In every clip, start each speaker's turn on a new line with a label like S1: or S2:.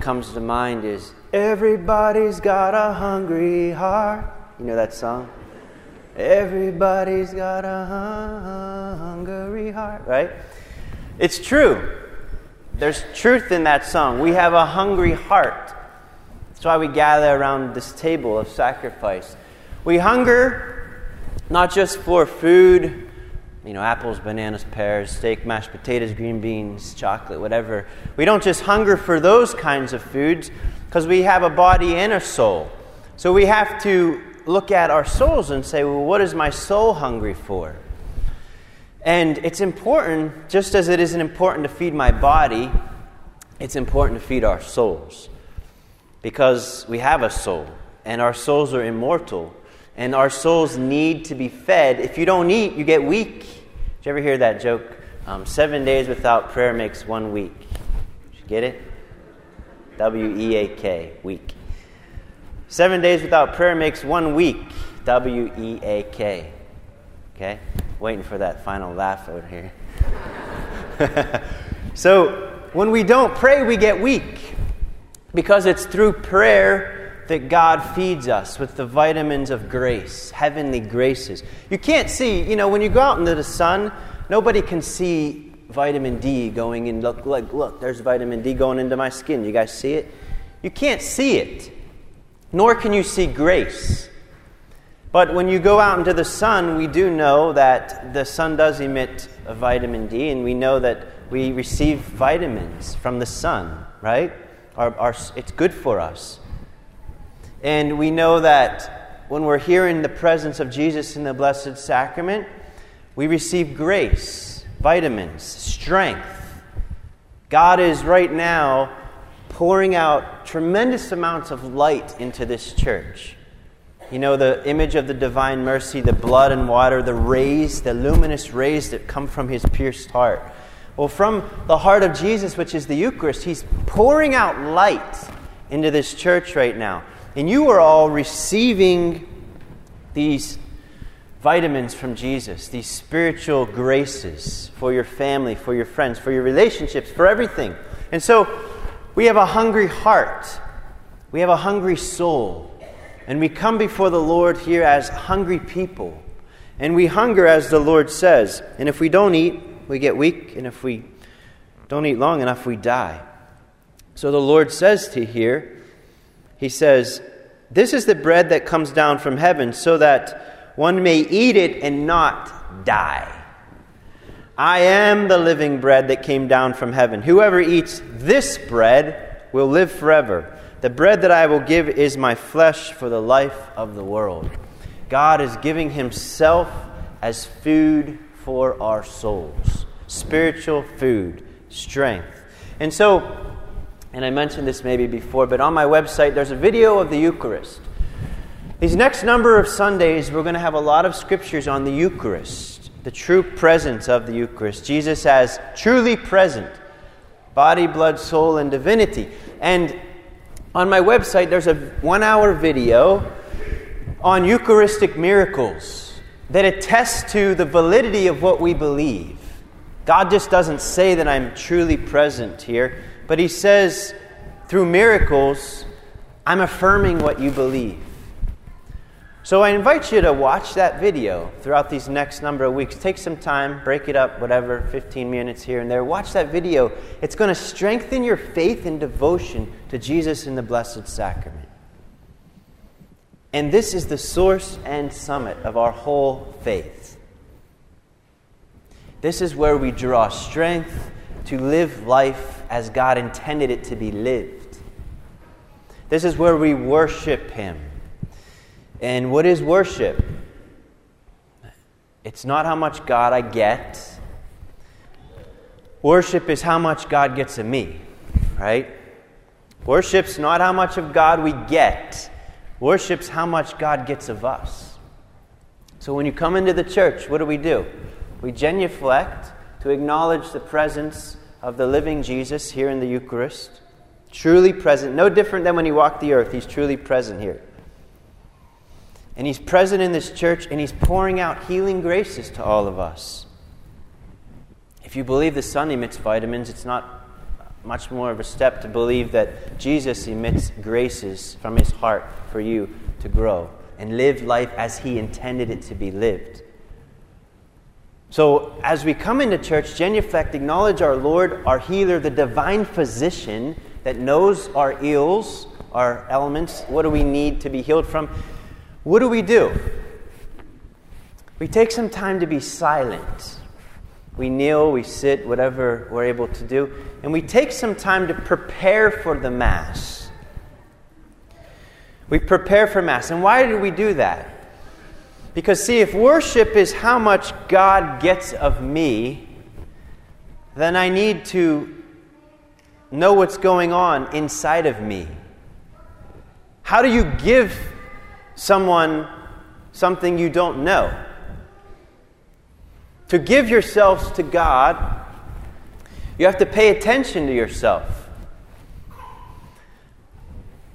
S1: comes to mind is Everybody's got a hungry heart. You know that song? Everybody's got a hungry heart, right? It's true. There's truth in that song. We have a hungry heart. That's why we gather around this table of sacrifice. We hunger not just for food, you know, apples, bananas, pears, steak, mashed potatoes, green beans, chocolate, whatever. We don't just hunger for those kinds of foods because we have a body and a soul. So we have to look at our souls and say, well, what is my soul hungry for? And it's important, just as it isn't important to feed my body, it's important to feed our souls. Because we have a soul, and our souls are immortal, and our souls need to be fed. If you don't eat, you get weak. Did you ever hear that joke? Um, seven days without prayer makes one week. Did you get it? W E A K, week. Seven days without prayer makes one week. W E A K. Okay? Waiting for that final laugh over here. so, when we don't pray, we get weak because it's through prayer that God feeds us with the vitamins of grace, heavenly graces. You can't see, you know, when you go out into the sun, nobody can see vitamin D going in. Look, look, look, there's vitamin D going into my skin. You guys see it? You can't see it, nor can you see grace. But when you go out into the sun, we do know that the sun does emit a vitamin D, and we know that we receive vitamins from the sun, right? Our, our, it's good for us. And we know that when we're here in the presence of Jesus in the Blessed Sacrament, we receive grace, vitamins, strength. God is right now pouring out tremendous amounts of light into this church. You know, the image of the divine mercy, the blood and water, the rays, the luminous rays that come from his pierced heart. Well, from the heart of Jesus, which is the Eucharist, he's pouring out light into this church right now. And you are all receiving these vitamins from Jesus, these spiritual graces for your family, for your friends, for your relationships, for everything. And so we have a hungry heart, we have a hungry soul, and we come before the Lord here as hungry people. And we hunger as the Lord says. And if we don't eat, we get weak, and if we don't eat long enough, we die. So the Lord says to here, he says, This is the bread that comes down from heaven, so that one may eat it and not die. I am the living bread that came down from heaven. Whoever eats this bread will live forever. The bread that I will give is my flesh for the life of the world. God is giving Himself as food for our souls spiritual food, strength. And so, and I mentioned this maybe before, but on my website there's a video of the Eucharist. These next number of Sundays, we're going to have a lot of scriptures on the Eucharist, the true presence of the Eucharist. Jesus as truly present, body, blood, soul, and divinity. And on my website, there's a one hour video on Eucharistic miracles that attests to the validity of what we believe. God just doesn't say that I'm truly present here. But he says, through miracles, I'm affirming what you believe. So I invite you to watch that video throughout these next number of weeks. Take some time, break it up, whatever, 15 minutes here and there. Watch that video. It's going to strengthen your faith and devotion to Jesus in the Blessed Sacrament. And this is the source and summit of our whole faith. This is where we draw strength to live life as God intended it to be lived. This is where we worship Him. And what is worship? It's not how much God I get. Worship is how much God gets of me, right? Worship's not how much of God we get. Worship's how much God gets of us. So when you come into the church, what do we do? We genuflect to acknowledge the presence of the living Jesus here in the Eucharist. Truly present, no different than when he walked the earth. He's truly present here. And he's present in this church and he's pouring out healing graces to all of us. If you believe the sun emits vitamins, it's not much more of a step to believe that Jesus emits graces from his heart for you to grow and live life as he intended it to be lived. So, as we come into church, genuflect, acknowledge our Lord, our healer, the divine physician that knows our ills, our elements, what do we need to be healed from. What do we do? We take some time to be silent. We kneel, we sit, whatever we're able to do, and we take some time to prepare for the Mass. We prepare for Mass. And why do we do that? Because, see, if worship is how much God gets of me, then I need to know what's going on inside of me. How do you give someone something you don't know? To give yourselves to God, you have to pay attention to yourself.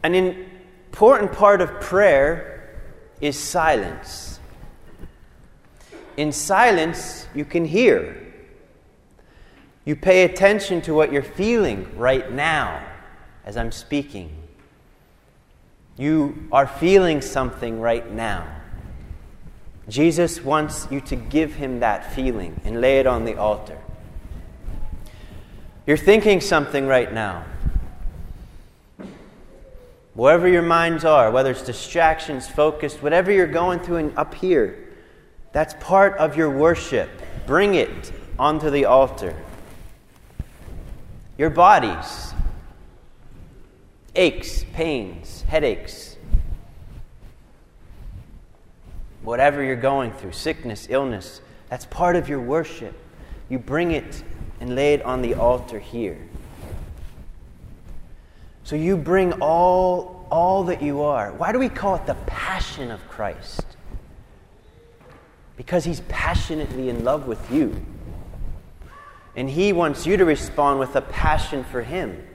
S1: An important part of prayer is silence. In silence, you can hear. You pay attention to what you're feeling right now as I'm speaking. You are feeling something right now. Jesus wants you to give him that feeling and lay it on the altar. You're thinking something right now. Wherever your minds are, whether it's distractions, focused, whatever you're going through and up here, that's part of your worship. Bring it onto the altar. Your bodies, aches, pains, headaches, whatever you're going through, sickness, illness, that's part of your worship. You bring it and lay it on the altar here. So you bring all, all that you are. Why do we call it the passion of Christ? Because He's passionately in love with you. And He wants you to respond with a passion for Him.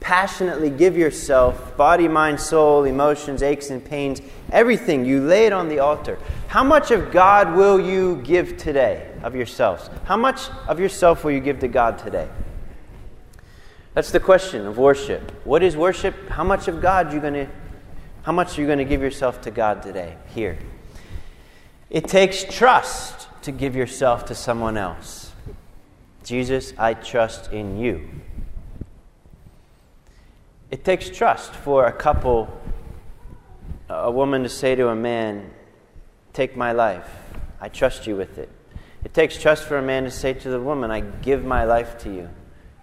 S1: Passionately give yourself, body, mind, soul, emotions, aches, and pains, everything. You lay it on the altar. How much of God will you give today of yourselves? How much of yourself will you give to God today? That's the question of worship. What is worship? How much of God you going to how much are you going to give yourself to God today here? It takes trust to give yourself to someone else. Jesus, I trust in you. It takes trust for a couple, a woman to say to a man, Take my life. I trust you with it. It takes trust for a man to say to the woman, I give my life to you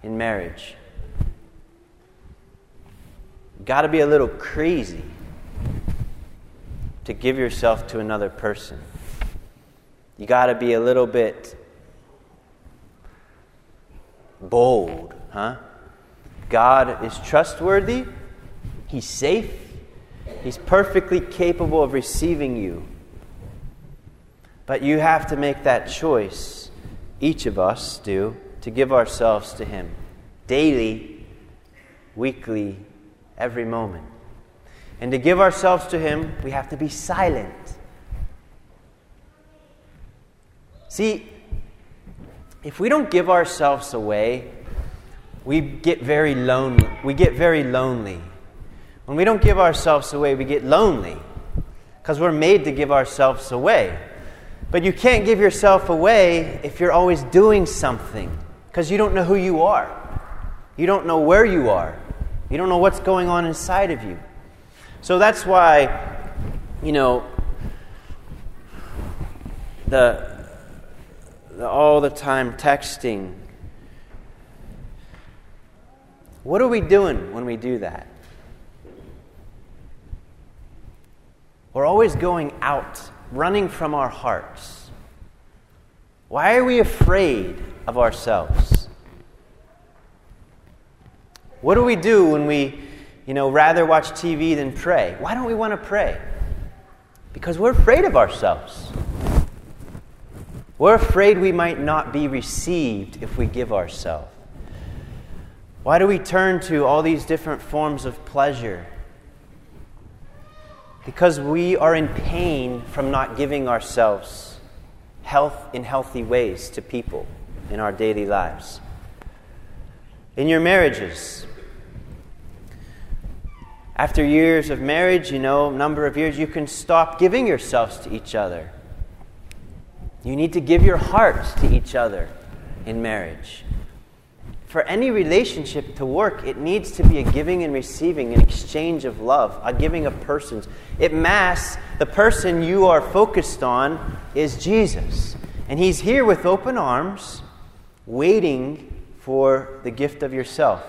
S1: in marriage. Got to be a little crazy to give yourself to another person. You got to be a little bit bold, huh? God is trustworthy, He's safe, He's perfectly capable of receiving you. But you have to make that choice, each of us do, to give ourselves to Him daily, weekly, every moment. And to give ourselves to Him, we have to be silent. See, if we don't give ourselves away, we get very lonely. We get very lonely. When we don't give ourselves away, we get lonely because we're made to give ourselves away. But you can't give yourself away if you're always doing something because you don't know who you are. You don't know where you are. You don't know what's going on inside of you. So that's why, you know, the all the time texting. What are we doing when we do that? We're always going out, running from our hearts. Why are we afraid of ourselves? What do we do when we, you know, rather watch TV than pray? Why don't we want to pray? Because we're afraid of ourselves. We're afraid we might not be received if we give ourselves. Why do we turn to all these different forms of pleasure? Because we are in pain from not giving ourselves health in healthy ways to people. in our daily lives. In your marriages, after years of marriage, you know, number of years, you can stop giving yourselves to each other. You need to give your hearts to each other in marriage. For any relationship to work, it needs to be a giving and receiving, an exchange of love, a giving of persons. It Mass, the person you are focused on is Jesus. And He's here with open arms, waiting for the gift of yourself.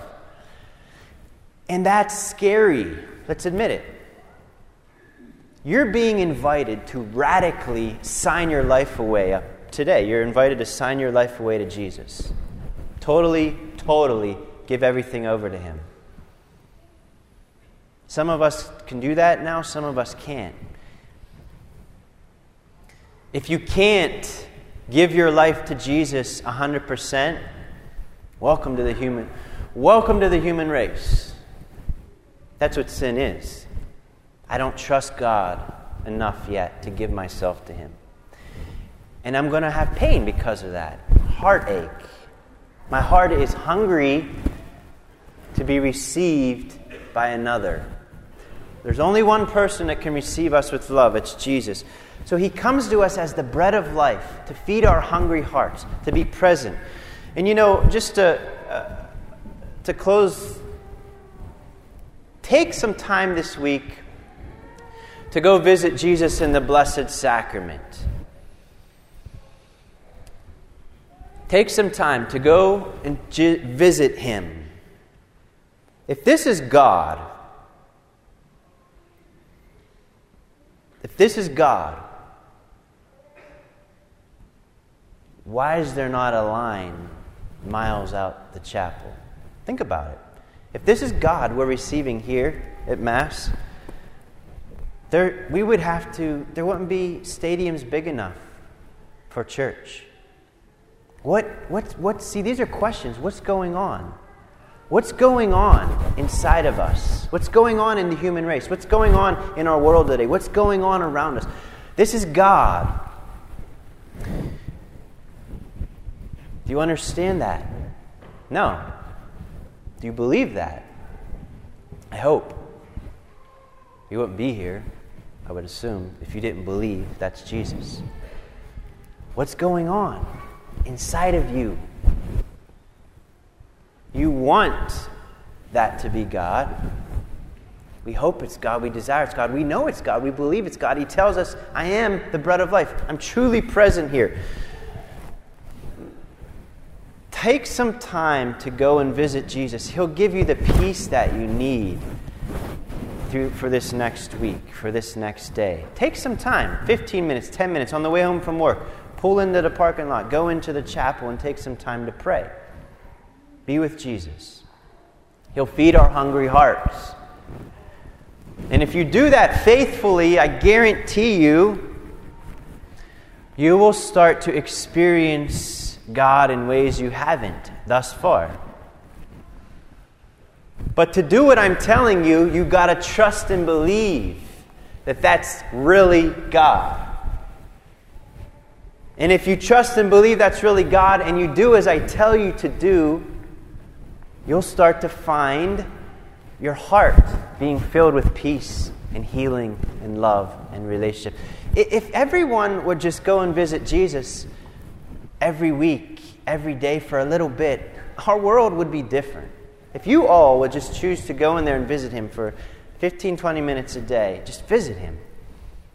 S1: And that's scary. Let's admit it. You're being invited to radically sign your life away today. You're invited to sign your life away to Jesus. Totally, totally give everything over to Him. Some of us can do that now, some of us can't. If you can't give your life to Jesus 100%, welcome to the human welcome to the human race. That's what sin is. I don't trust God enough yet to give myself to Him. And I'm going to have pain because of that. Heartache. My heart is hungry to be received by another. There's only one person that can receive us with love it's Jesus. So he comes to us as the bread of life to feed our hungry hearts, to be present. And you know, just to, uh, to close take some time this week to go visit Jesus in the Blessed Sacrament. Take some time to go and visit Him. If this is God, if this is God, why is there not a line miles out the chapel? Think about it. If this is God we're receiving here at Mass, there, we would have to, there wouldn't be stadiums big enough for church. What, what, what, see, these are questions. What's going on? What's going on inside of us? What's going on in the human race? What's going on in our world today? What's going on around us? This is God. Do you understand that? No. Do you believe that? I hope. You wouldn't be here, I would assume, if you didn't believe that's Jesus. What's going on inside of you? You want that to be God. We hope it's God. We desire it's God. We know it's God. We believe it's God. He tells us, I am the bread of life. I'm truly present here take some time to go and visit Jesus. He'll give you the peace that you need through, for this next week, for this next day. Take some time 15 minutes, 10 minutes on the way home from work. Pull into the parking lot, go into the chapel, and take some time to pray. Be with Jesus. He'll feed our hungry hearts. And if you do that faithfully, I guarantee you, you will start to experience God in ways you haven't thus far. But to do what I'm telling you, you've got to trust and believe that that's really God. And if you trust and believe that's really God and you do as I tell you to do, you'll start to find your heart being filled with peace and healing and love and relationship. If everyone would just go and visit Jesus, every week, every day for a little bit, our world would be different. If you all would just choose to go in there and visit him for 15, 20 minutes a day, just visit him.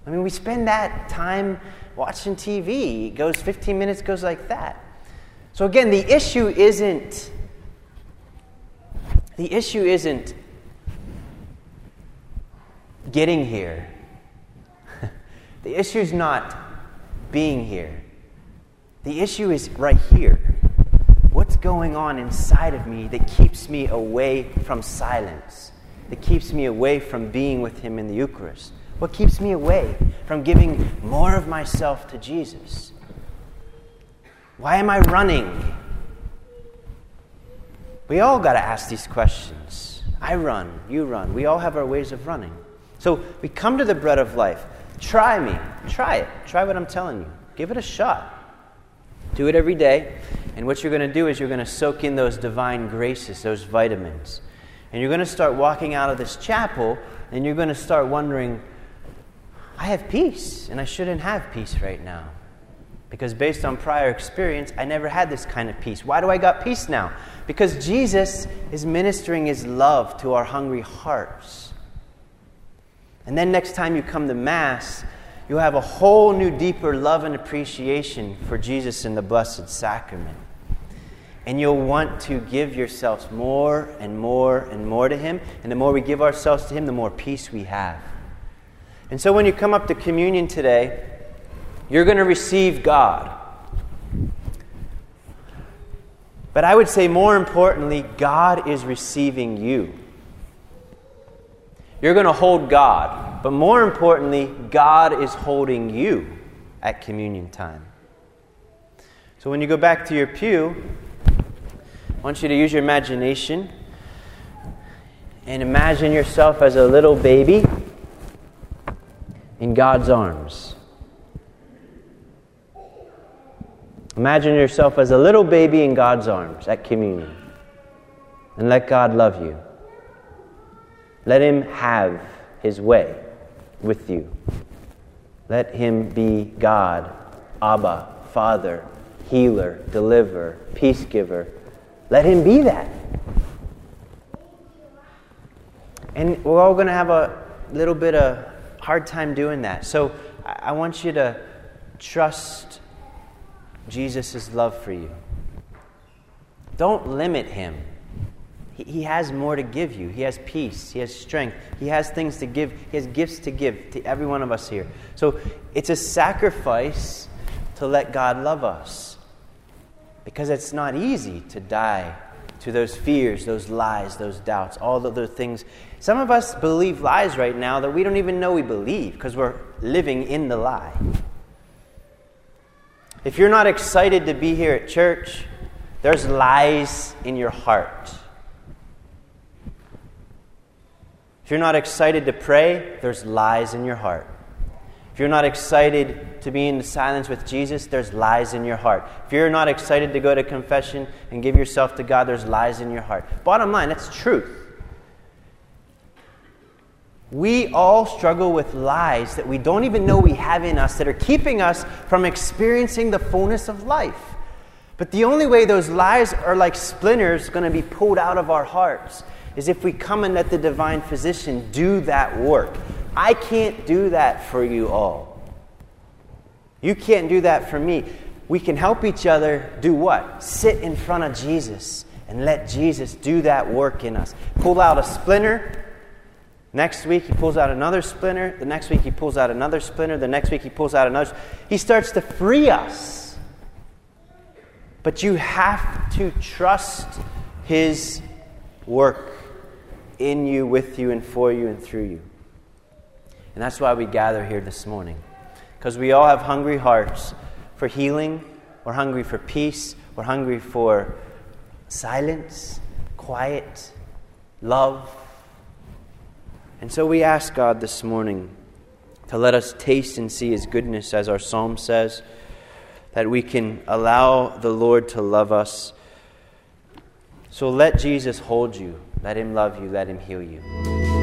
S1: I mean, we spend that time watching TV. It goes 15 minutes, goes like that. So again, the issue isn't the issue isn't getting here. the issue is not being here. The issue is right here. Going on inside of me that keeps me away from silence? That keeps me away from being with Him in the Eucharist? What keeps me away from giving more of myself to Jesus? Why am I running? We all got to ask these questions. I run, you run. We all have our ways of running. So we come to the bread of life. Try me. Try it. Try what I'm telling you. Give it a shot. Do it every day. And what you're going to do is you're going to soak in those divine graces, those vitamins. And you're going to start walking out of this chapel and you're going to start wondering, I have peace, and I shouldn't have peace right now. Because based on prior experience, I never had this kind of peace. Why do I got peace now? Because Jesus is ministering his love to our hungry hearts. And then next time you come to Mass, you'll have a whole new, deeper love and appreciation for Jesus in the Blessed Sacrament. And you'll want to give yourselves more and more and more to Him. And the more we give ourselves to Him, the more peace we have. And so when you come up to communion today, you're going to receive God. But I would say more importantly, God is receiving you. You're going to hold God, but more importantly, God is holding you at communion time. So when you go back to your pew, I want you to use your imagination and imagine yourself as a little baby in God's arms. Imagine yourself as a little baby in God's arms at communion. And let God love you. Let Him have His way with you. Let Him be God, Abba, Father, healer, deliverer, peace giver. Let Him be that. And we're all going to have a little bit of hard time doing that. So I want you to trust Jesus' love for you. Don't limit him. He, has more to give you. He has peace. He has strength. He has things to give. He has gifts to give to every one of us here. So it's a sacrifice to let God love us. Because it's not easy to die to those fears, those lies, those doubts, all the other things. Some of us believe lies right now that we don't even know we believe because we're living in the lie. If you're not excited to be here at church, there's lies in your heart. If you're not excited to pray, there's lies in your heart. If you're not excited to be in silence with Jesus, there's lies in your heart. If you're not excited to go to confession and give yourself to God, there's lies in your heart. Bottom line, that's truth. We all struggle with lies that we don't even know we have in us that are keeping us from experiencing the fullness of life. But the only way those lies are like splinters going to be pulled out of our hearts is if we come and let the divine physician do that work. I can't do that for you all. You can't do that for me. We can help each other do what? Sit in front of Jesus and let Jesus do that work in us. Pull out a splinter Next week, he pulls out another splinter. The next week, he pulls out another splinter. The next week, he pulls out another. He starts to free us. But you have to trust his work in you, with you, and for you, and through you. And that's why we gather here this morning. Because we all have hungry hearts for healing, we're hungry for peace, we're hungry for silence, quiet, love and so we ask God this morning to let us taste and see His goodness, as our psalm says, that we can allow the Lord to love us. So let Jesus hold you, let Him love you, let Him heal you.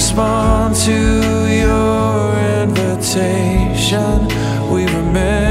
S2: Respond to your invitation. We remember.